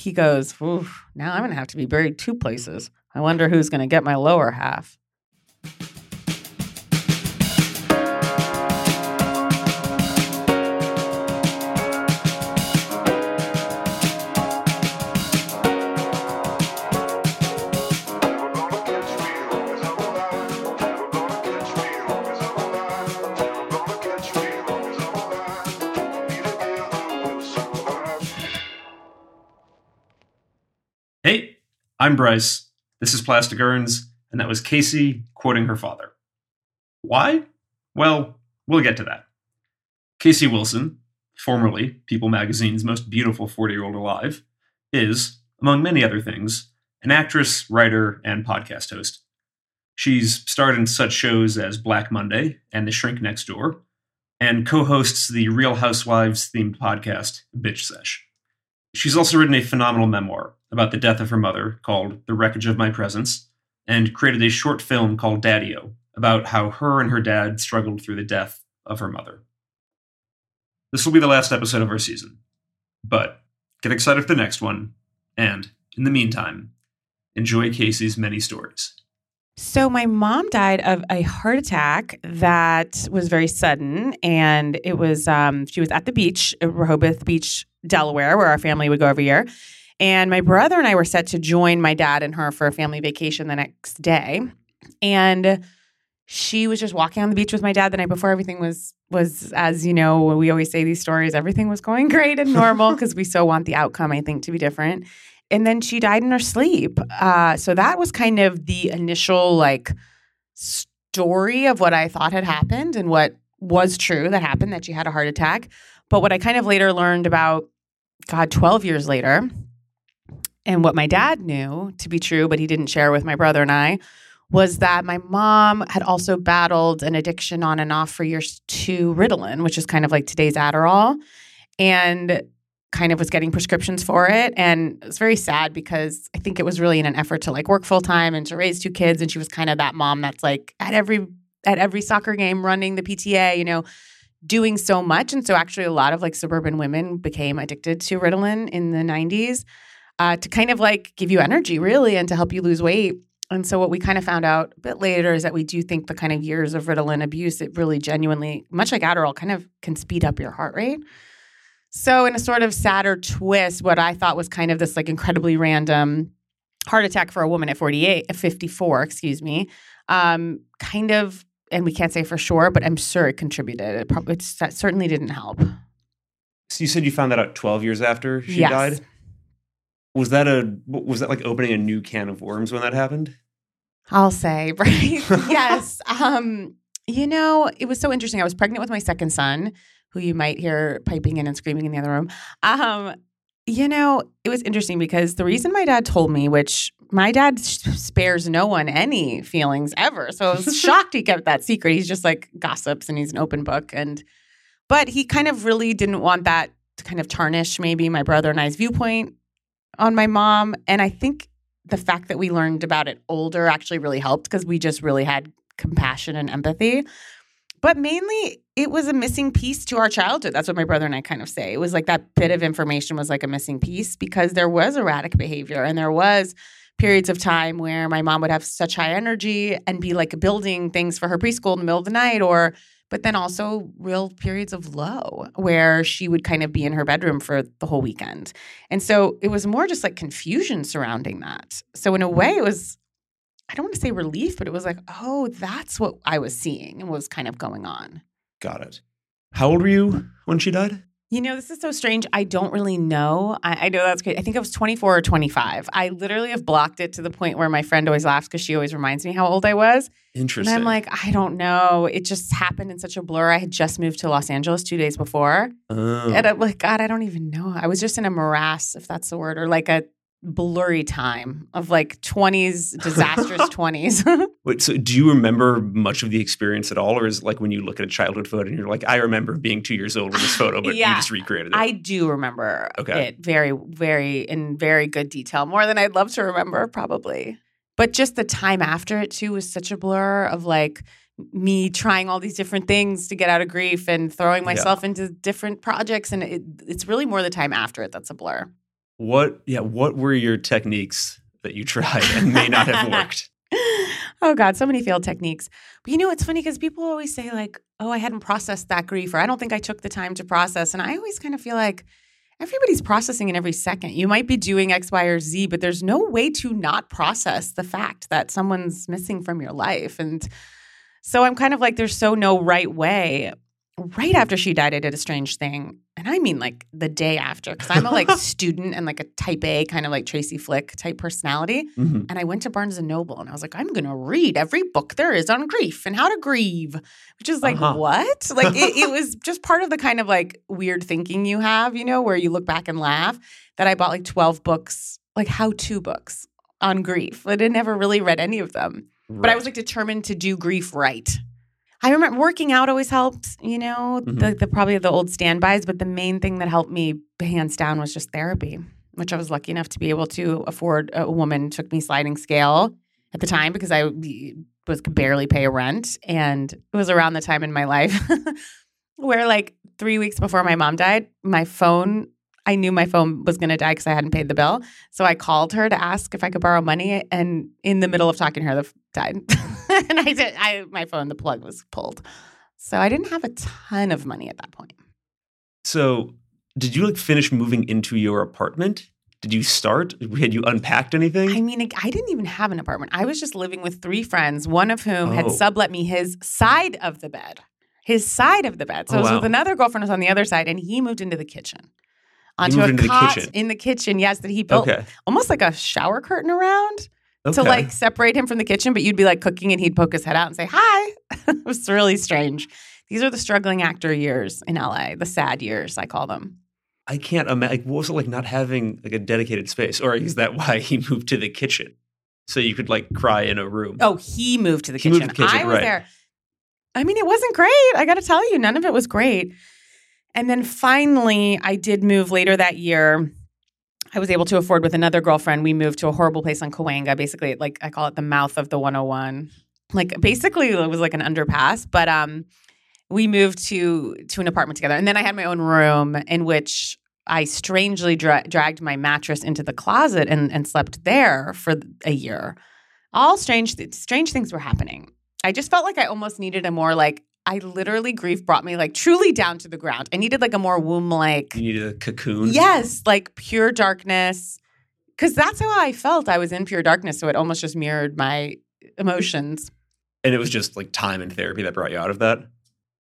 he goes, now I'm going to have to be buried two places. I wonder who's going to get my lower half. I'm Bryce. This is Plastic Urns, and that was Casey quoting her father. Why? Well, we'll get to that. Casey Wilson, formerly People magazine's most beautiful 40 year old alive, is, among many other things, an actress, writer, and podcast host. She's starred in such shows as Black Monday and The Shrink Next Door, and co hosts the Real Housewives themed podcast, Bitch Sesh. She's also written a phenomenal memoir about the death of her mother called The Wreckage of My Presence, and created a short film called Daddy-O about how her and her dad struggled through the death of her mother. This will be the last episode of our season, but get excited for the next one, and in the meantime, enjoy Casey's many stories. So, my mom died of a heart attack that was very sudden. And it was, um, she was at the beach, Rehoboth Beach, Delaware, where our family would go every year. And my brother and I were set to join my dad and her for a family vacation the next day. And she was just walking on the beach with my dad the night before. Everything was was as you know we always say these stories everything was going great and normal because we so want the outcome i think to be different. And then she died in her sleep. Uh, so that was kind of the initial like story of what i thought had happened and what was true that happened that she had a heart attack. But what i kind of later learned about god 12 years later and what my dad knew to be true, but he didn't share with my brother and I, was that my mom had also battled an addiction on and off for years to Ritalin, which is kind of like today's Adderall, and kind of was getting prescriptions for it. And it was very sad because I think it was really in an effort to like work full time and to raise two kids. And she was kind of that mom that's like at every at every soccer game running the PTA, you know, doing so much. And so actually a lot of like suburban women became addicted to Ritalin in the 90s uh, to kind of like give you energy, really, and to help you lose weight. And so, what we kind of found out a bit later is that we do think the kind of years of Ritalin abuse, it really genuinely, much like Adderall, kind of can speed up your heart rate. So, in a sort of sadder twist, what I thought was kind of this like incredibly random heart attack for a woman at 48, at 54, excuse me, um, kind of, and we can't say for sure, but I'm sure it contributed. It, probably, it certainly didn't help. So, you said you found that out 12 years after she Yes. died? Was that a was that like opening a new can of worms when that happened? I'll say, right? yes. Um, you know, it was so interesting. I was pregnant with my second son, who you might hear piping in and screaming in the other room. Um, you know, it was interesting because the reason my dad told me, which my dad spares no one any feelings ever. So I was shocked he kept that secret. He's just like gossips and he's an open book. And, but he kind of really didn't want that to kind of tarnish maybe my brother and I's viewpoint on my mom. And I think the fact that we learned about it older actually really helped because we just really had compassion and empathy. But mainly, it was a missing piece to our childhood. That's what my brother and I kind of say. It was like that bit of information was like a missing piece because there was erratic behavior and there was periods of time where my mom would have such high energy and be like building things for her preschool in the middle of the night or but then mm-hmm. also real periods of low where she would kind of be in her bedroom for the whole weekend. And so it was more just like confusion surrounding that. So in a way it was I don't want to say relief, but it was like, oh, that's what I was seeing and what was kind of going on. Got it. How old were you when she died? You know, this is so strange. I don't really know. I, I know that's great. I think I was 24 or 25. I literally have blocked it to the point where my friend always laughs because she always reminds me how old I was. Interesting. And I'm like, I don't know. It just happened in such a blur. I had just moved to Los Angeles two days before. oh. And I'm like, God, I don't even know. I was just in a morass, if that's the word, or like a blurry time of like 20s, disastrous 20s. Wait, so do you remember much of the experience at all, or is it like when you look at a childhood photo and you're like, I remember being two years old in this photo, but Yeah. you just recreated it? I do remember Okay. it very, very in very good detail, more than I'd love to remember, probably. But just the time after it too was such a blur of like me trying all these different things to get out of grief and throwing Yeah. myself into different projects, and it, it's really more the time after it that's a blur. What yeah, what were your techniques that you tried and may not have worked? oh God, so many failed techniques. But you know, it's funny because people always say, like, oh, I hadn't processed that grief, or I don't think I took the time to process. And I always kind of feel like everybody's processing in every second. You might be doing X, Y, or Z, but there's no way to not process the fact that someone's missing from your life. And so I'm kind of like, there's so no right way right after she died, I did a strange thing. And I mean like the day after, because I'm a like student and like a type A kind of like Tracy Flick type personality. Mm-hmm. And I went to Barnes and Noble and I was like, I'm gonna read every book there is on grief and how to grieve, which is like, uh-huh. what? Like it, it was just part of the kind of like weird thinking you have, you know, where you look back and laugh. That I bought like 12 books, like how-to books on grief. But I never really read any of them. Right. But I was like determined to do grief right. I remember working out always helped, you know, mm-hmm. the, the probably the old standbys, but the main thing that helped me hands down was just therapy, which I was lucky enough to be able to afford. A woman took me sliding scale at the time because I was could barely pay rent, and it was around the time in my life where like three weeks before my mom died, my phone I knew my phone was going to die because I hadn't paid the bill. So I called her to ask if I could borrow money. And in the middle of talking to her, the f- died. and I did. I my phone, the plug was pulled. So I didn't have a ton of money at that point. So did you like finish moving into your apartment? Did you start? Had you unpacked anything? I mean, I didn't even have an apartment. I was just living with three friends, one of whom oh. had sublet me his side of the bed. His side of the bed. So oh, I was wow. with another girlfriend was on the other side, and he moved into the kitchen onto a cot the in the kitchen. Yes, that he built okay. almost like a shower curtain around okay. to like separate him from the kitchen. But you'd be like cooking, and he'd poke his head out and say hi. it was really strange. These are the struggling actor years in LA, the sad years I call them. I can't imagine. Like, what was it like not having like a dedicated space, or is that why he moved to the kitchen so you could like cry in a room? Oh, he moved to the, kitchen. To the kitchen. I was right. there. I mean, it wasn't great. I got to tell you, none of it was great. And then finally, I did move later that year. I was able to afford with another girlfriend. We moved to a horrible place on Cahuenga, basically, like I call it the mouth of the 101. Like basically, it was like an underpass, but um, we moved to to an apartment together. And then I had my own room in which I strangely dra- dragged my mattress into the closet and, and slept there for a year. All strange, strange things were happening. I just felt like I almost needed a more like I literally grief brought me like truly down to the ground. I needed like a more womb like. You needed a cocoon. Yes, like pure darkness. Because that's how I felt. I was in pure darkness, so it almost just mirrored my emotions. And it was just like time and therapy that brought you out of that.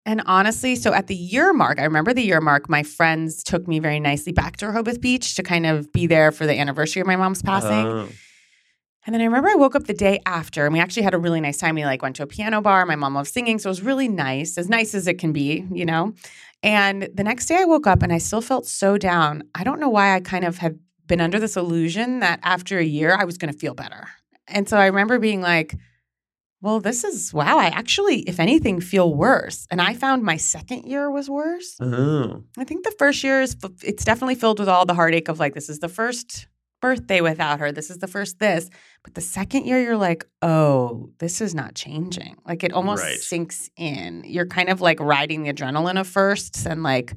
And honestly, so at the year mark, I remember the year mark, my friends took me very nicely back to Rehoboth Beach to kind of be there for the anniversary of my mom's passing. Oh. And then I remember I woke up the day after and we actually had a really nice time. We like went to a piano bar. My mom loves singing, so it was really nice, as nice as it can be, you know. And the next day I woke up and I still felt so down. I don't know why I kind of had been under this illusion that after a year I was going to feel better. And so I remember being like, well, this is wow. I actually, if anything, feel worse. And I found my second year was worse. Oh. I think the first year is, it's definitely filled with all the heartache of like, this is the first birthday without her. This is the first this. But the second year, you're like, oh, this is not changing. Like it almost right. sinks in. You're kind of like riding the adrenaline of firsts and like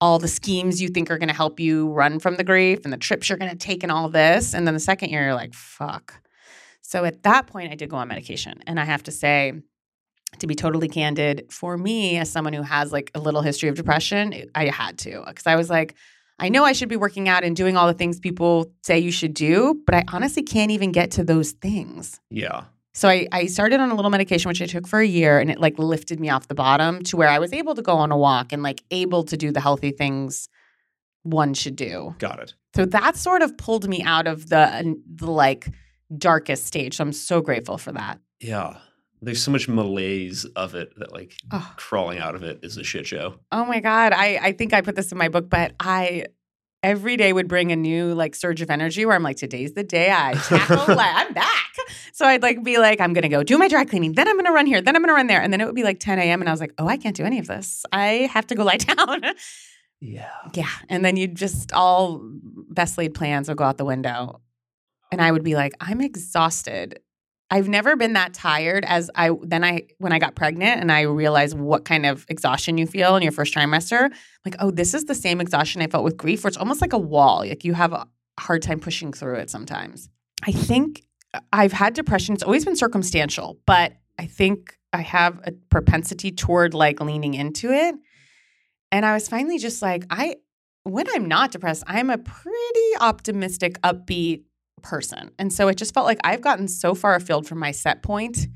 all the schemes you think are going to help you run from the grief and the trips you're going to take and all this. And then the second year, you're like, fuck. So at that point, I did go on medication. And I have to say, to be totally candid, for me, as someone who has like a little history of depression, I had to because I was like, I know I should be working out and doing all the things people say you should do, but I honestly can't even get to those things. Yeah. So I, I started on a little medication, which I took for a year, and it like lifted me off the bottom to where I was able to go on a walk and like able to do the healthy things one should do. Got it. So that sort of pulled me out of the, the like darkest stage. So I'm so grateful for that. Yeah there's so much malaise of it that like oh. crawling out of it is a shit show. Oh my god, I I think I put this in my book, but I every day would bring a new like surge of energy where I'm like, today's the day I tackle life. I'm back. So I'd like be like, I'm gonna go do my dry cleaning, then I'm gonna run here, then I'm gonna run there, and then it would be like 10 a.m. and I was like, oh, I can't do any of this. I have to go lie down. Yeah. Yeah. And then you'd just all best laid plans would go out the window. And I would be like, I'm exhausted I've never been that tired as I then I when I got pregnant and I realized what kind of exhaustion you feel in your first trimester. Like, oh, this is the same exhaustion I felt with grief, where it's almost like a wall. Like you have a hard time pushing through it sometimes. I think I've had depression. It's always been circumstantial, but I think I have a propensity toward like leaning into it. And I was finally just like, I when I'm not depressed, I'm a pretty optimistic, upbeat person. And so it just felt like I've gotten so far afield from my set point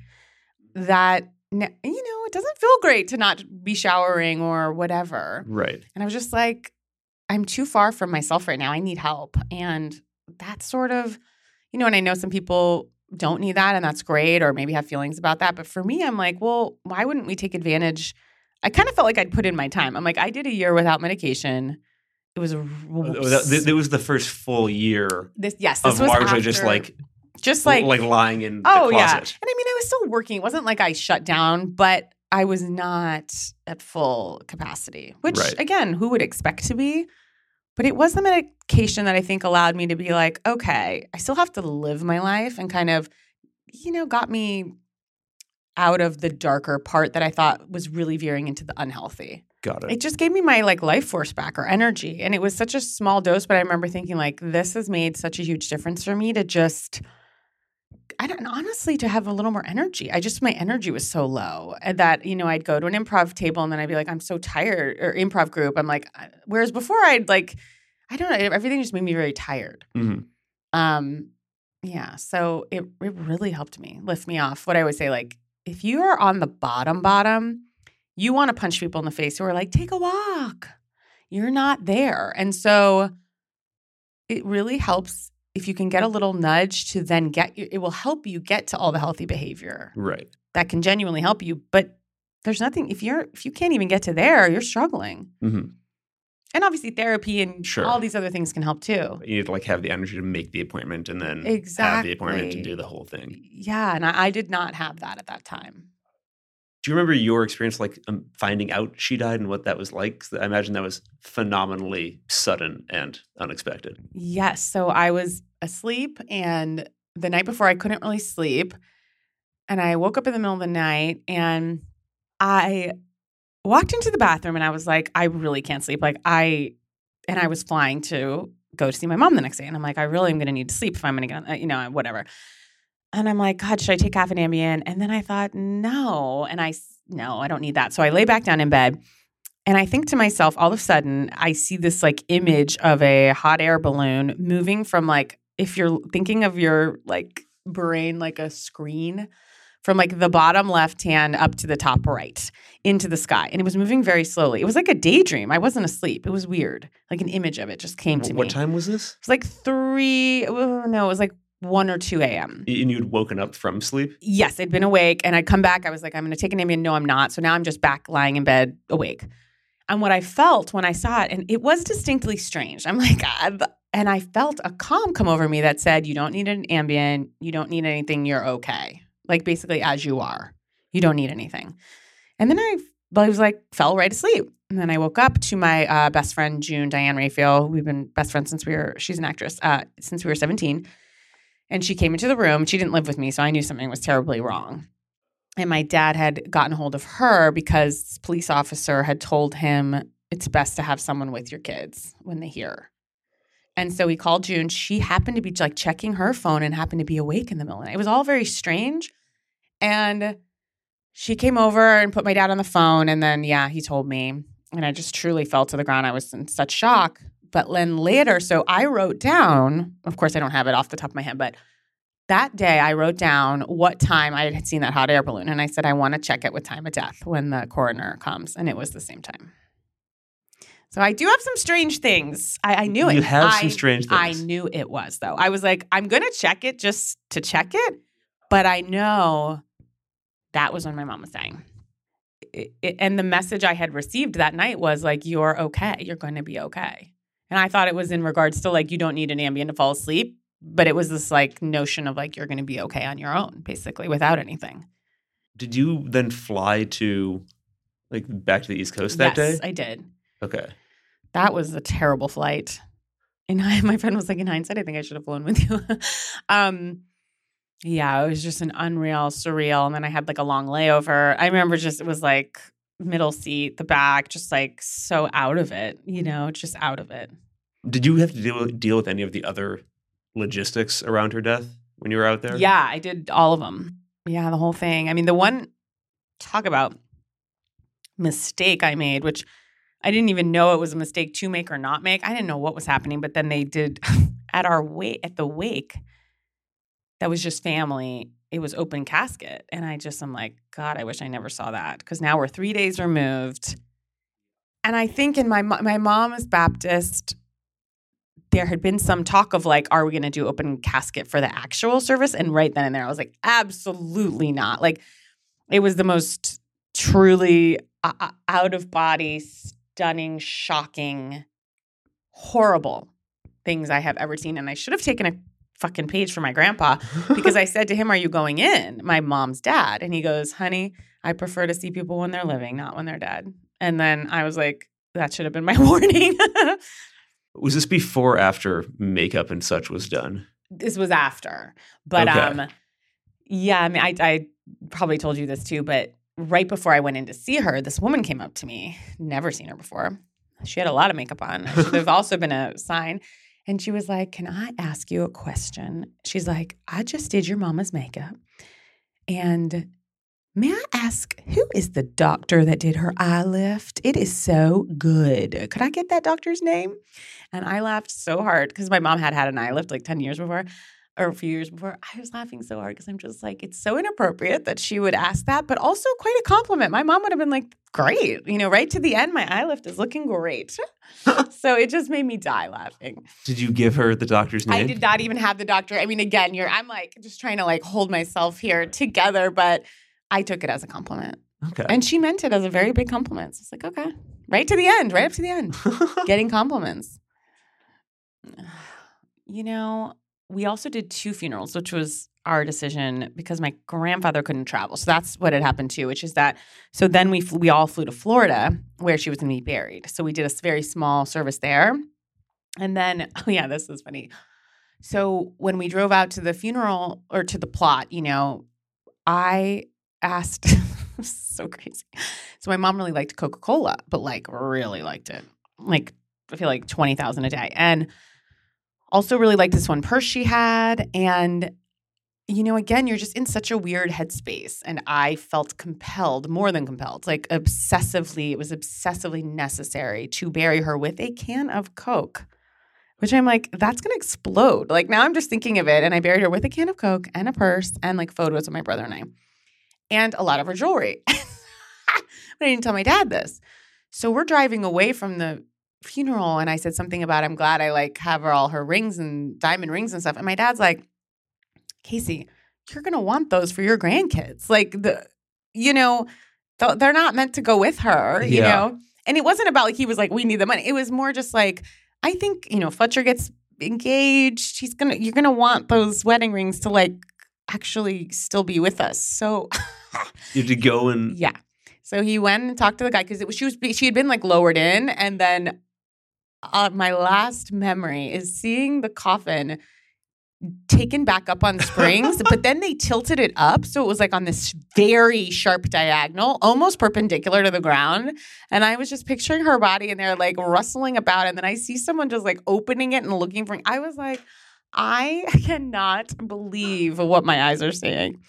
that you know, it doesn't feel great to not be showering or whatever. Right. And I was just like, I'm too far from myself right now. I need help. And that's sort of, you know, and I know some people don't need that and that's great or maybe have feelings about that. But for me, I'm like, well, why wouldn't we take advantage? I kind of felt like I'd put in my time. I'm like, I did a year without medication. It was a uh, th- that was the first full year this yes, this of was largely after, just like just like like lying in oh the yeah. And I mean, I was still working. It wasn't like I shut down, but I was not at full capacity. Which Right. again, who would expect to be? But it was the medication that I think allowed me to be like, okay, I still have to live my life and kind of, you know, got me out of the darker part that I thought was really veering into the unhealthy Got it. it just gave me my like life force back or energy and it was such a small dose but i remember thinking like this has made such a huge difference for me to just i don't honestly to have a little more energy i just my energy was so low that you know i'd go to an improv table and then i'd be like i'm so tired or improv group i'm like whereas before i'd like i don't know everything just made me very tired Mhm. um yeah so it, it really helped me lift me off what i always say like if you are on the bottom bottom you want to punch people in the face who are like take a walk you're not there and so it really helps if you can get a little nudge to then get you it will help you get to all the healthy behavior Right. that can genuinely help you but there's nothing if you're if you can't even get to there you're struggling hmm and obviously therapy and Sure. all these other things can help too You need to like have the energy to make the appointment and then have the appointment and Exactly. do the whole thing. yeah and I, I did not have that at that time Do you remember your experience like um, finding out she died and what that was like? I imagine that was phenomenally sudden and unexpected. Yes. So I was asleep, and the night before, I couldn't really sleep. And I woke up in the middle of the night and I walked into the bathroom and I was like, I really can't sleep. Like, I, and I was flying to go to see my mom the next day. And I'm like, I really am going to need to sleep if I'm going to get, on, you know, whatever. And I'm like, God, should I take half an Ambien? And then I thought, no. And I, no, I don't need that. So I lay back down in bed and I think to myself, all of a sudden, I see this like image of a hot air balloon moving from like, if you're thinking of your like brain like a screen, from like the bottom left hand up to the top right into the sky. And it was moving very slowly. It was like a daydream. I wasn't asleep. It was weird. Like an image of it just came to what me. What time was this? It was like three, oh, no, it was like 1 or 2 a.m. And you'd woken up from sleep? Yes, I'd been awake and I'd come back. I was like, I'm going to take an Ambien. No, I'm not. So now I'm just back lying in bed awake. And what I felt when I saw it, and it was distinctly strange. I'm like, ah, th- and I felt a calm come over me that said, You don't need an Ambien. You don't need anything. You're okay. Like basically, as you are. You don't need anything. And then I, but I was like, fell right asleep. And then I woke up to my uh, best friend, June Diane Raphael. We've been best friends since we were, she's an actress, uh, since we were 17. And she came into the room. She didn't live with me, so I knew something was terribly wrong. And my dad had gotten hold of her because this police officer had told him it's best to have someone with your kids when they hear. And so he called June. She happened to be like checking her phone and happened to be awake in the middle of the night. It was all very strange. And she came over and put my dad on the phone. And then, yeah, he told me. And I just truly fell to the ground. I was in such shock. But then later, so I wrote down, of course, I don't have it off the top of my head, but that day I wrote down what time I had seen that hot air balloon. And I said, I want to check it with time of death when the coroner comes. And it was the same time. So I do have some strange things. I, I knew it. You have some I- strange I knew it was, though. I was like, I'm going to check it just to check it. But I know that was when my mom was dying. It- it- and the message I had received that night was like, You're okay. You're going to be okay. And I thought it was in regards to like, you don't need an Ambien to fall asleep. But it was this like notion of like, you're going to be okay on your own, basically, without anything. Did you then fly to like back to the East Coast that yes, day? I did. Okay. That was a terrible flight. And I, my friend was like, in hindsight, I think I should have flown with you. um, Yeah, it was just an unreal, surreal. And then I had like a long layover. I remember just it was like middle seat, the back, just like so out of it, you mm-hmm. know, just out of it. Did you have to deal deal with any of the other logistics around her death when you were out there? Yeah, I did all of them. Yeah, the whole thing. I mean, the one talk about mistake I made, which I didn't even know it was a mistake to make or not make. I didn't know what was happening, but then they did at our wake at the wake. That was just family. It was open casket, and I just I'm like, God, I wish I never saw that because now we're three days removed. And I think in my my mom is Baptist. There had been some talk of like, are we going to do open casket for the actual service? And right then and there, I was like, absolutely not. Like, it was the most truly uh, uh, out of body, stunning, shocking, horrible things I have ever seen. And I should have taken a fucking page for my grandpa because I said to him, Are you going in? My mom's dad. And he goes, Honey, I prefer to see people when they're living, not when they're dead. And then I was like, That should have been my warning. Was this before after makeup and such was done? this was after. But Okay. um yeah, I mean I I probably told you this too, but right before I went in to see her, this woman came up to me. Never seen her before. She had a lot of makeup on. There's also been a sign. And she was like, Can I ask you a question? She's like, I just did your mama's makeup. And may I ask, who is the doctor that did her eye lift? It is so good. Could I get that doctor's name? And I laughed so hard because my mom had had an eye lift like 10 years before or a few years before. I was laughing so hard because I'm just like, it's so inappropriate that she would ask that, but also quite a compliment. My mom would have been like, great. You know, right to the end, my eye lift is looking great. so it just made me die laughing. Did you give her the doctor's name? I did not even have the doctor. I mean, again, you're I'm like just trying to like hold myself here together, but I took it as a compliment. Okay. And she meant it as a very big compliment. So it's like, okay. Right to the end, right up to the end. Getting compliments. You know, we also did two funerals, which was our decision because my grandfather couldn't travel. So that's what had happened too, which is that so then we fl- we all flew to Florida where she was going to be buried. So we did a very small service there. And then oh yeah, this is funny. So when we drove out to the funeral or to the plot, you know, I asked so crazy. So my mom really liked Coca-Cola, but like really liked it. Like I feel like 20,000 a day. And also really liked this one purse she had and you know again you're just in such a weird headspace and i felt compelled more than compelled like obsessively it was obsessively necessary to bury her with a can of coke which i'm like that's to explode. Like now i'm just thinking of it and i buried her with a can of coke and a purse and like photos of my brother and i and a lot of her jewelry. But i didn't tell my dad this. So we're driving away from the funeral and I said something about I'm glad I like have her all her rings and diamond rings and stuff. And my dad's like, Casey, you're gonna want those for your grandkids. Like the, you know, th- they're not meant to go with her. You Yeah. know, and it wasn't about like he was like we need the money. It was more just like I think you know Fletcher gets engaged. He's gonna you're gonna want those wedding rings to like actually still be with us. So you had to go and yeah. So he went and talked to the guy because it was she was she had been like lowered in, and then uh, my last memory is seeing the coffin taken back up on springs, but then they tilted it up so it was like on this very sharp diagonal, almost perpendicular to the ground. And I was just picturing her body, in they're like rustling about, and then I see someone just like opening it and looking for. I was like, I cannot believe what my eyes are seeing,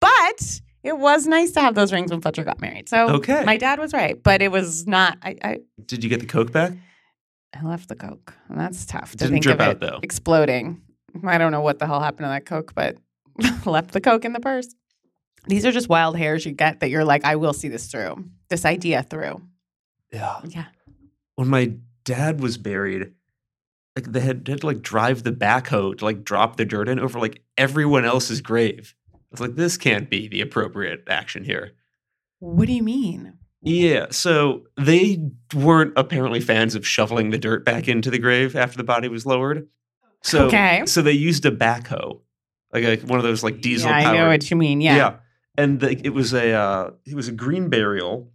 but it was nice to have those rings when Fletcher got married. So Okay. my dad was right, but it was not. I I, did you get the coke back? I left the coke, and that's tough to Didn't think drip of out, it though. exploding. I don't know what the hell happened to that coke, but left the coke in the purse. These are just wild hairs you get that you're like, I will see this through, this idea through. Yeah. Yeah. When my dad was buried, like they had, had to like drive the backhoe to like drop the dirt in over like everyone else's grave. It's like, this can't be the appropriate action here. What do you mean? Yeah, so they weren't apparently fans of shoveling the dirt back into the grave after the body was lowered. So, Okay. so they used a backhoe, like a, one of those like diesel. yeah, I know what you mean. Yeah. and the, it was a uh, it was a green burial,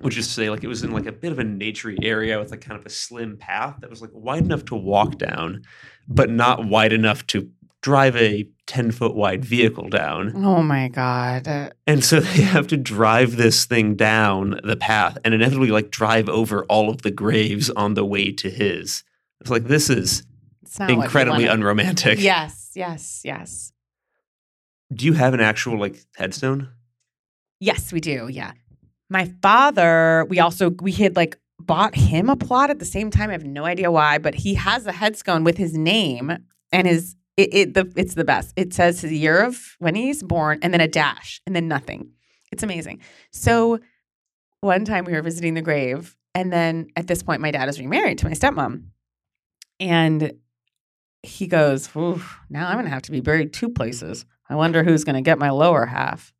which is to say, like it was in like a bit of a naturey area with like kind of a slim path that was like wide enough to walk down, but not wide enough to drive a 10 foot wide vehicle down. Oh my god. And so they have to drive this thing down the path and inevitably like drive over all of the graves on the way to his. It's like this is It's not what you incredibly unromantic. Yes, yes, yes. Do you have an actual like headstone? Yes, we do. Yeah. My father, we also we had like bought him a plot at the same time. I have no idea why, but he has a headstone with his name and his it, it the it's the best. It says the year of when he's born and then a dash and then nothing. It's amazing. So one time we were visiting the grave and then at this point my dad is remarried to my stepmom. And he goes, "Ooh, now I'm gonna have to be buried two places. I wonder who's gonna get my lower half.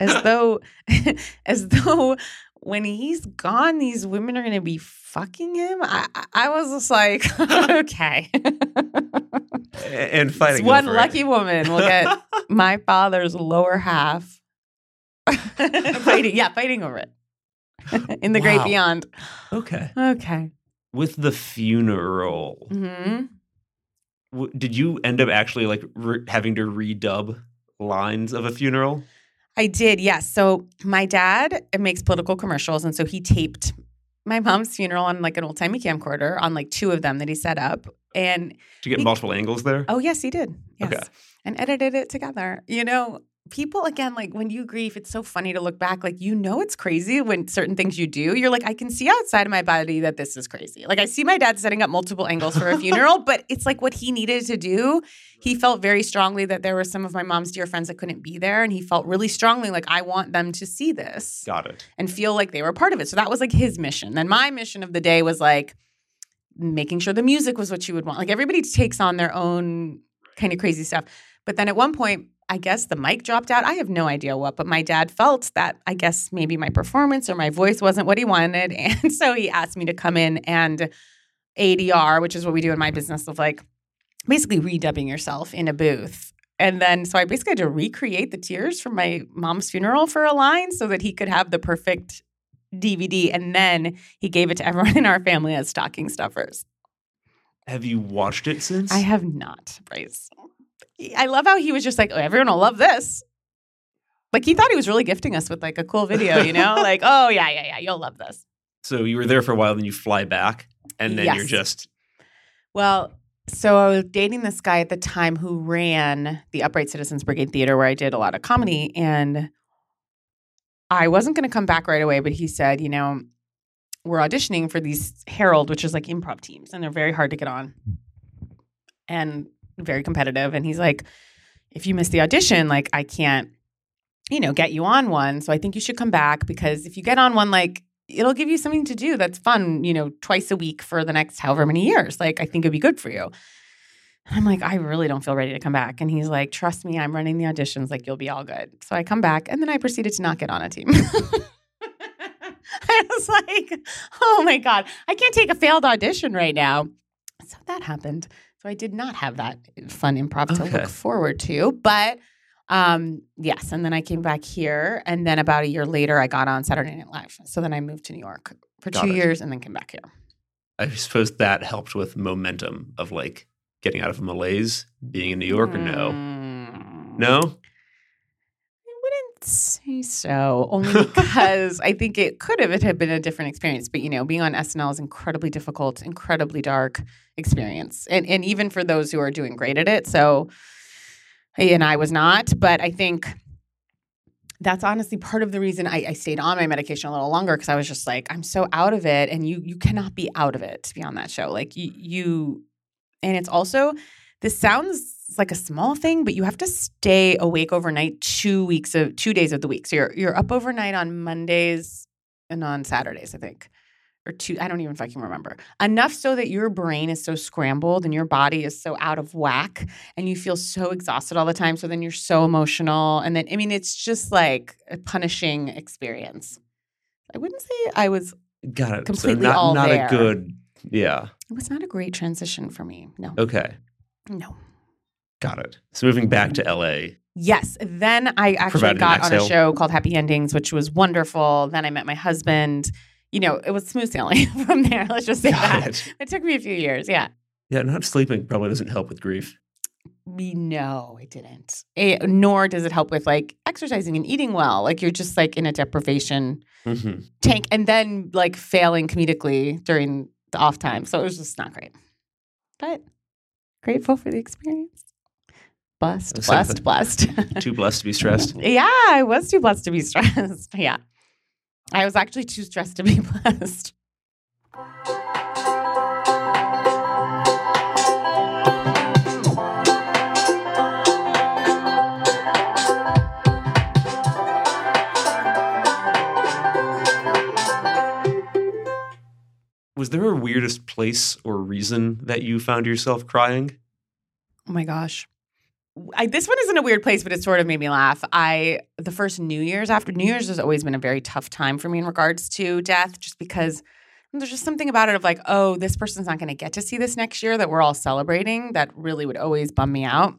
As though as though when he's gone, these women are gonna be fucking him. I I- was just like, okay. And fighting one over it. lucky woman will get my father's lower half. fighting, yeah, fighting over it. In the great beyond. Okay. Okay. With the funeral, hmm w- did you end up actually like re- having to redub lines of a funeral? I did, yes. So my dad makes political commercials, and so he taped my mom's funeral on like an old timey camcorder on like two of them that he set up. And Did you get We- multiple angles there? oh yes, he did. Yes. Okay. And edited it together. You know, people again, like when you grieve, it's so funny to look back. Like you know it's crazy when certain things you do. You're like, I can see outside of my body that this is crazy. Like I see my dad setting up multiple angles for a funeral, but it's like what he needed to do. He felt very strongly that there were some of my mom's dear friends that couldn't be there. And he felt really strongly like, I want them to see this Got it. and feel like they were part of it. So that was like his mission. Then my mission of the day was like making sure the music was what you would want. Like everybody takes on their own kind of crazy stuff. But then at one point, I guess the mic dropped out. I have no idea what, but my dad felt that I guess maybe my performance or my voice wasn't what he wanted. And so he asked me to come in and ADR, which is what we do in my business of like basically redubbing yourself in a booth. And then so I basically had to recreate the tears from my mom's funeral for a line so that he could have the perfect DVD. And then he gave it to everyone in our family as stocking stuffers. Have you watched it since? I have not, Bryce. I love how he was just like, oh, everyone will love this. Like he thought he was really gifting us with like a cool video, you know? like, oh yeah, yeah, yeah, you'll love this. So you were there for a while, then you fly back, and then you're just Well, so I was dating this guy at the time who ran the Upright Citizens Brigade Theater where I did a lot of comedy. And I wasn't going to come back right away, but he said, you know, we're auditioning for these Harold, which is like improv teams, and they're very hard to get on and very competitive. And he's like, if you miss the audition, like I can't, you know, get you on one. So I think you should come back because if you get on one, like it'll give you something to do that's fun, you know, twice a week for the next however many years. Like I think it'd be good for you. I'm like, I really don't feel ready to come back. And he's like, trust me, I'm running the auditions. Like, you'll be all good. So I come back and then I proceeded to not get on a team. I was like, oh my God, I can't take a failed audition right now. So that happened. So I did not have that fun improv to look forward to. But um, yes, and then I came back here. And then about a year later, I got on Saturday Night Live. So then I moved to New York for Got two it. years and then came back here. I suppose that helped with momentum of like getting out of a malaise, being in New York, or no? Mm. No? Say so, only because I think it could have it had been a different experience. But you know, being on SNL is incredibly difficult, incredibly dark experience, and and even for those who are doing great at it. So, and I was not, but I think that's honestly part of the reason I, I stayed on my medication a little longer because I was just like, I'm so out of it, and you you cannot be out of it to be on that show. Like you you, and it's also this sounds like a small thing, but you have to stay awake overnight two weeks of two days of the week. So you're you're up overnight on Mondays and on Saturdays, I think. Or two, I don't even fucking remember. Enough so that your brain is so scrambled and your body is so out of whack and you feel so exhausted all the time. So then you're so emotional. And then, I mean, it's just like a punishing experience. I wouldn't say I was, Got it. Completely so not, all not there. a good. Yeah. it was not a great transition for me. No, Okay. No. Got it. So moving back to LA. Yes. Then I actually Provided got on a show called Happy Endings, which was wonderful. Then I met my husband. You know, it was smooth sailing from there. Let's just say Got that. it. It took me a few years. Yeah. Yeah, not sleeping probably doesn't help with grief. Me, no, it didn't. Eh, nor does it help with like exercising and eating well. Like you're just like in a deprivation Mhm. tank and then like failing comedically during the off time. So it was just not great. But grateful for the experience. Blessed, blessed, blessed. Too blessed to be stressed. yeah, I was too blessed to be stressed. yeah. I was actually too stressed to be blessed. Was there a weirdest place or reason that you found yourself crying? Oh my gosh. I, this one isn't a weird place, but it sort of made me laugh. I the first New Year's after New Year's has always been a very tough time for me in regards to death, just because there's just something about it of like, oh, this person's not going to get to see this next year that we're all celebrating. That really would always bum me out.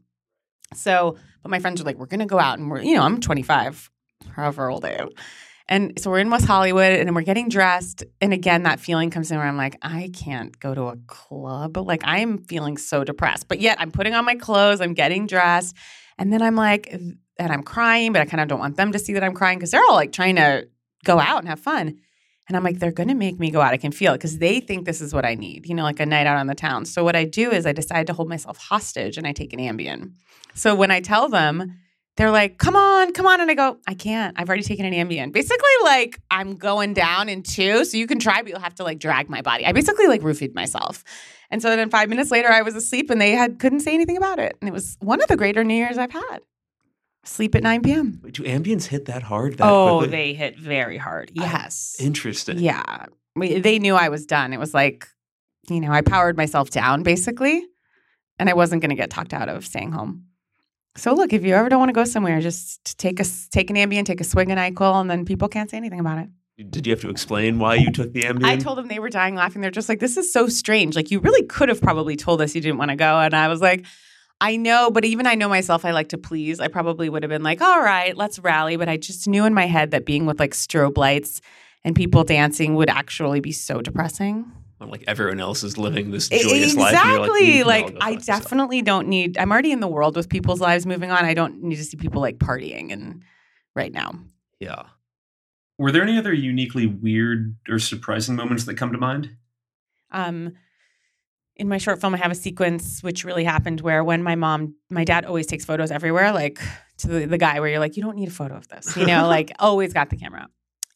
So, but my friends are like, we're going to go out and we're, you know, I'm 25, however old I am. And so we're in West Hollywood and we're getting dressed. And again, that feeling comes in where I'm like, I can't go to a club. Like I'm feeling so depressed. But yet I'm putting on my clothes, I'm getting dressed. And then I'm like, and I'm crying, but I kind of don't want them to see that I'm crying because they're all like trying to go out and have fun. And I'm like, they're going to make me go out. I can feel it because they think this is what I need, you know, like a night out on the town. So what I do is I decide to hold myself hostage and I take an Ambien. So when I tell them, they're like, come on, come on. And I go, I can't. I've already taken an Ambien. Basically, like, I'm going down in two. So you can try, but you'll have to like drag my body. I basically like roofied myself. And so then five minutes later, I was asleep and they had couldn't say anything about it. And it was one of the greater New Year's I've had. Sleep at 9 p.m. Do Ambiens hit that hard? That oh, quickly? they hit very hard. Yes. Interesting. Yeah. We- They knew I was done. It was like, you know, I powered myself down basically, and I wasn't going to get talked out of staying home. So look, if you ever don't want to go somewhere, just take a take an Ambien, take a swig of Nyquil, and then people can't say anything about it. Did you have to explain why you took the Ambien? I told them they were dying laughing. They're just like, this is so strange. Like you really could have probably told us you didn't want to go, and I was like. I know, but even I know myself, I like to please. I probably would have been like, all right, let's rally. But I just knew in my head that being with like strobe lights and people dancing would actually be so depressing. When, like everyone else is living this joyous life. Exactly. you can Like, go I fuck yourself. definitely don't need. I'm already in the world with people's lives moving on. I don't need to see people like partying and right now. Yeah. Were there any other uniquely weird or surprising moments that come to mind? Um, in my short film, I have a sequence which really happened where when my mom, my dad always takes photos everywhere, like to the, the guy where you're like, you don't need a photo of this, you know, like always got the camera.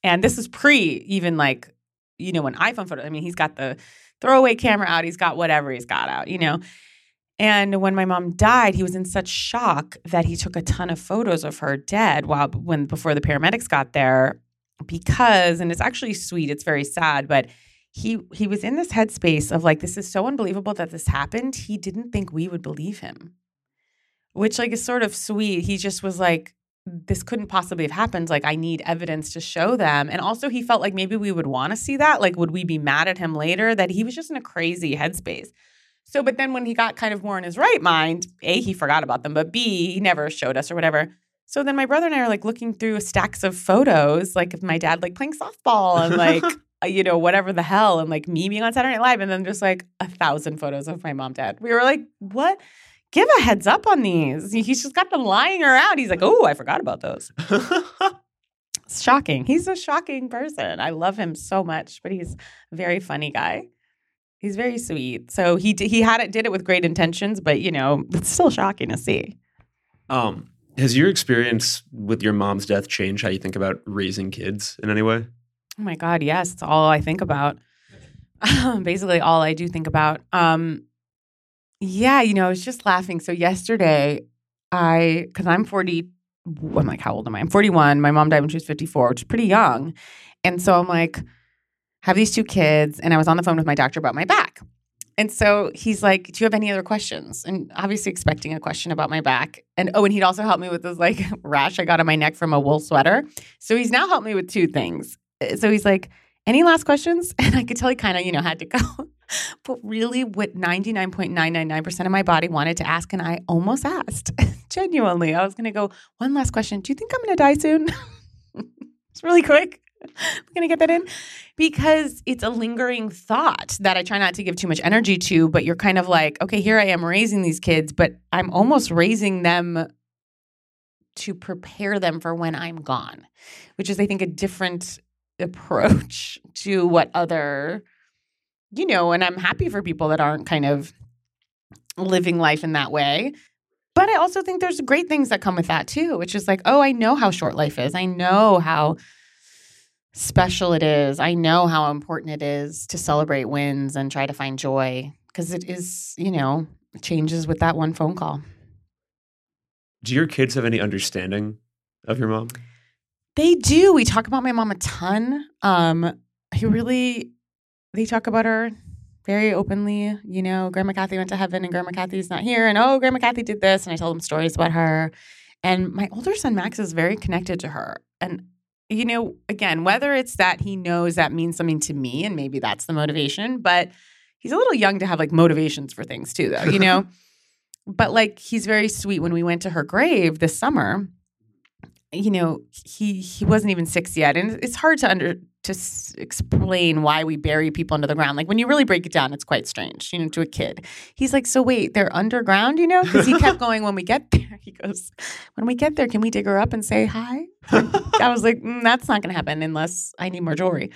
And this is pre even like, you know, when iPhone photo. I mean, he's got the throwaway camera out, he's got whatever he's got out, you know. And when my mom died, he was in such shock that he took a ton of photos of her dead while when before the paramedics got there because and it's actually sweet, it's very sad, but he he was in this headspace of like this is so unbelievable that this happened. He didn't think we would believe him. Which like is sort of sweet. He just was like this couldn't possibly have happened. Like I need evidence to show them. And also he felt like maybe we would want to see that. Like would we be mad at him later that he was just in a crazy headspace. So but then when he got kind of more in his right mind, A he forgot about them, but B he never showed us or whatever. So then my brother and I are like looking through stacks of photos, like of my dad like playing softball and like uh, you know, whatever the hell, and like me being on Saturday Night Live, and then just like a thousand photos of my mom, dad. We were like, what? Give a heads up on these. He's just got them lying around. He's like, oh, I forgot about those. It's shocking. He's a shocking person. I love him so much, but he's a very funny guy. He's very sweet. So he d- he had it did it with great intentions, but you know, it's still shocking to see. um, has your experience with your mom's death changed how you think about raising kids in any way? Oh my God, yes. It's all I think about. Basically, all I do think about. Um, yeah, you know, I was just laughing. So yesterday, I, because I'm 40, I'm like, how old am I? I'm 41. My mom died when she was 54, which is pretty young. And so I'm like, have these two kids. And I was on the phone with my doctor about my back. And so he's like, Do you have any other questions? And obviously expecting a question about my back. And oh, and he'd also helped me with this like rash I got on my neck from a wool sweater. So he's now helped me with two things. Uh, so he's like, Any last questions? And I could tell he kind of, you know, had to go. but really, what 99.999% of my body wanted to ask, and I almost asked genuinely. I was going to go, One last question. Do you think I'm going to die soon? it's really quick. I'm going to get that in because it's a lingering thought that I try not to give too much energy to. But you're kind of like, okay, here I am raising these kids, but I'm almost raising them to prepare them for when I'm gone, which is, I think, a different approach to what other, you know, and I'm happy for people that aren't kind of living life in that way. But I also think there's great things that come with that too, which is like, oh, I know how short life is. I know how special it is. I know how important it is to celebrate wins and try to find joy because it is, you know, changes with that one phone call. Do your kids have any understanding of your mom? They do. We talk about my mom a ton. Um, I really, they talk about her very openly. You know, Grandma Kathy went to heaven and Grandma Kathy's not here. And oh, Grandma Kathy did this. And I tell them stories about her. And my older son, Max, is very connected to her. And, you know, again, whether it's that he knows that means something to me and maybe that's the motivation, but he's a little young to have like motivations for things too, though, you know? but like he's very sweet when we went to her grave this summer you know he he wasn't even six yet and it's hard to under to s- explain why we bury people under the ground like when you really break it down it's quite strange you know to a kid he's like so wait they're underground you know because he kept going when we get there he goes when we get there can we dig her up and say hi i was like mm, that's not going to happen unless i need more jewelry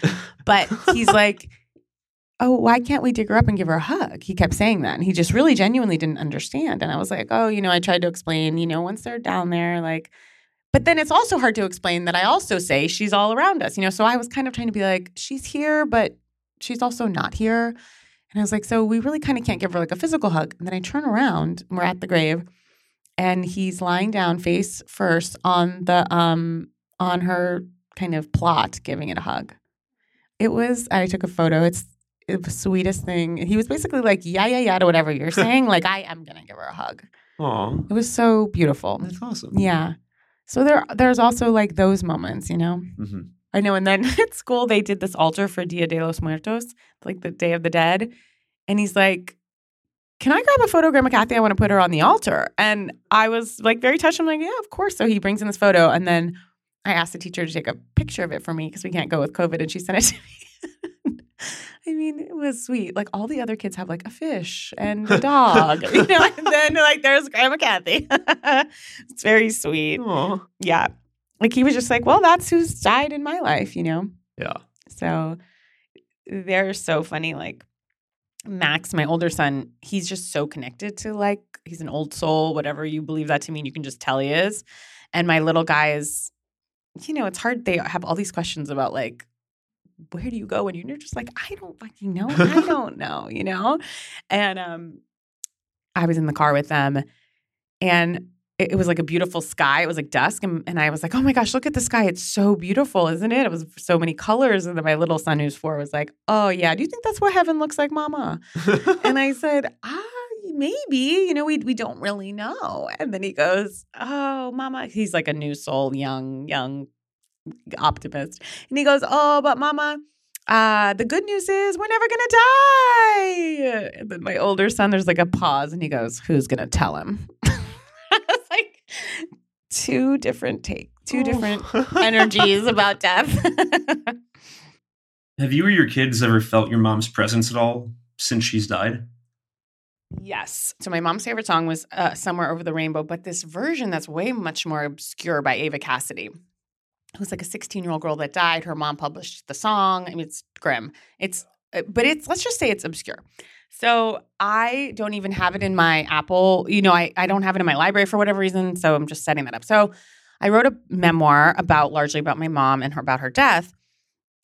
but he's like oh, why can't we dig her up and give her a hug? He kept saying that. And he just really genuinely didn't understand. And I was like, oh, you know, I tried to explain, you know, once they're down there, like, but then it's also hard to explain that I also say she's all around us, you know? So I was kind of trying to be like, she's here, but she's also not here. And I was like, so we really kind of can't give her like a physical hug. And then I turn around, and we're at the grave, and he's lying down face first on the um on her kind of plot, giving it a hug. It was I took a photo. It's the sweetest thing. He was basically like, yeah, yeah, yeah, to whatever you're saying. like, I am gonna give her a hug. Aw, It was so beautiful. that's awesome. Yeah. So there, there's also like those moments, you know. hmm I know. And then at school, they did this altar for Dia de los Muertos, like the Day of the Dead, and he's like. Can I grab a photo of Grandma Kathy? I want to put her on the altar. And I was like very touched. I'm like, yeah, of course. So he brings in this photo. And then I asked the teacher to take a picture of it for me because we can't go with COVID. And she sent it to me. I mean, it was sweet. Like all the other kids have like a fish and a dog, you know, and then like there's Grandma Kathy. it's very sweet. Aw. Yeah. Like he was just like, well, that's who's died in my life, you know? Yeah. So they're so funny. Like Max, my older son, he's just so connected to like, he's an old soul, whatever you believe that to mean, you can just tell he is. And my little guy is, you know, it's hard. They have all these questions about like, where do you go? And you're just like, I don't fucking know. I don't know, you know? And um, I was in the car with them and it, it was like a beautiful sky. It was like dusk. And, and I was like, oh my gosh, look at the sky. It's so beautiful, isn't it? It was so many colors. And then my little son, who's four, was like, oh yeah, do you think that's what heaven looks like, mama? And I said, ah, maybe. You know, we we don't really know. And then he goes, oh, mama. He's like a new soul, young, young optimist. And he goes, oh, but mama, uh, the good news is we're never gonna die. And then my older son, there's like a pause, and he goes, "Who's gonna tell him?" it's like two different take, two different energies about death. Have you or your kids ever felt your mom's presence at all since she's died? yes. So my mom's favorite song was uh, "Somewhere Over the Rainbow," but this version that's way much more obscure by Eva Cassidy. It was like a 16 year old girl that died. Her mom published the song. I mean, it's grim. It's, uh, but it's let's just say it's obscure. So I don't even have it in my Apple. You know, I I don't have it in my library for whatever reason. So I'm just setting that up. So I wrote a memoir about largely about my mom and her about her death,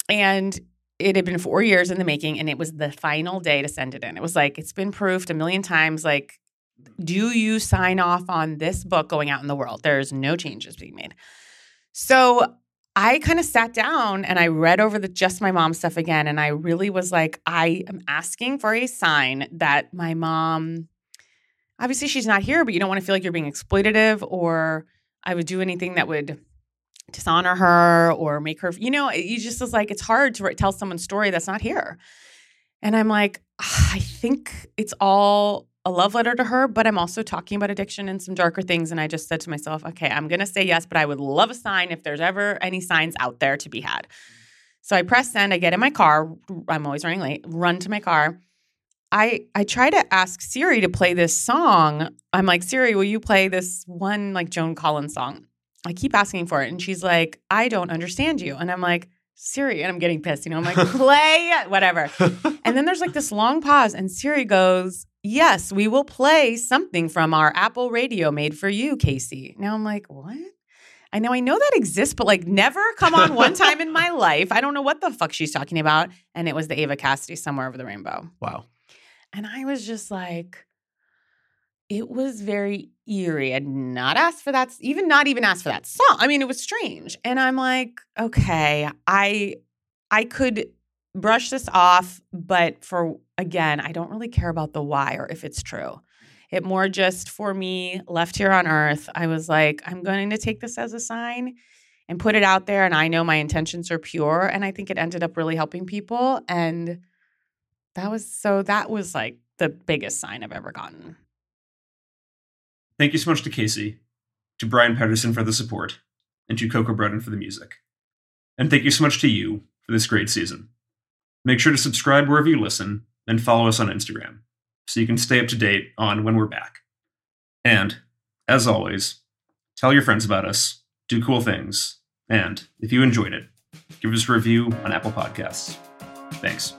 and it had been four years in the making, and it was the final day to send it in. It was like it's been proofed a million times. Like, do you sign off on this book going out in the world? There's no changes being made. So I kind of sat down and I read over the just my mom stuff again. And I really was like, I am asking for a sign that my mom, obviously she's not here, but you don't want to feel like you're being exploitative or I would do anything that would dishonor her or make her, you know, you just was like, it's hard to tell someone's story that's not here. And I'm like, "Ah, I think it's all a love letter to her, but I'm also talking about addiction and some darker things. And I just said to myself, okay, I'm going to say yes, but I would love a sign if there's ever any signs out there to be had. So I press send. I get in my car. I'm always running late. Run to my car. I I try to ask Siri to play this song. I'm like, Siri, will you play this one like Joan Collins song? I keep asking for it, and she's like, I don't understand you. And I'm like, Siri, and I'm getting pissed. You know, I'm like, play whatever. and then there's like this long pause, and Siri goes, Yes, we will play something from our Apple Radio made for you, Casey. Now I'm like, what? I know I know that exists, but like never come on one time in my life. I don't know what the fuck she's talking about. And it was the Eva Cassidy Somewhere Over the Rainbow. Wow. And I was just like, it was very eerie. I'd not asked for that, even not even asked for that song. I mean, it was strange. And I'm like, okay, I I could brush this off, but for again, I don't really care about the why or if it's true. It more just for me, left here on earth, I was like, I'm going to take this as a sign and put it out there. And I know my intentions are pure. And I think it ended up really helping people. And that was so, that was like the biggest sign I've ever gotten. Thank you so much to Casey, to Brian Pedersen for the support, and to Coco Broden for the music. And thank you so much to you for this great season. Make sure to subscribe wherever you listen and follow us on Instagram so you can stay up to date on when we're back. And, as always, tell your friends about us, do cool things, and if you enjoyed it, give us a review on Apple Podcasts. Thanks.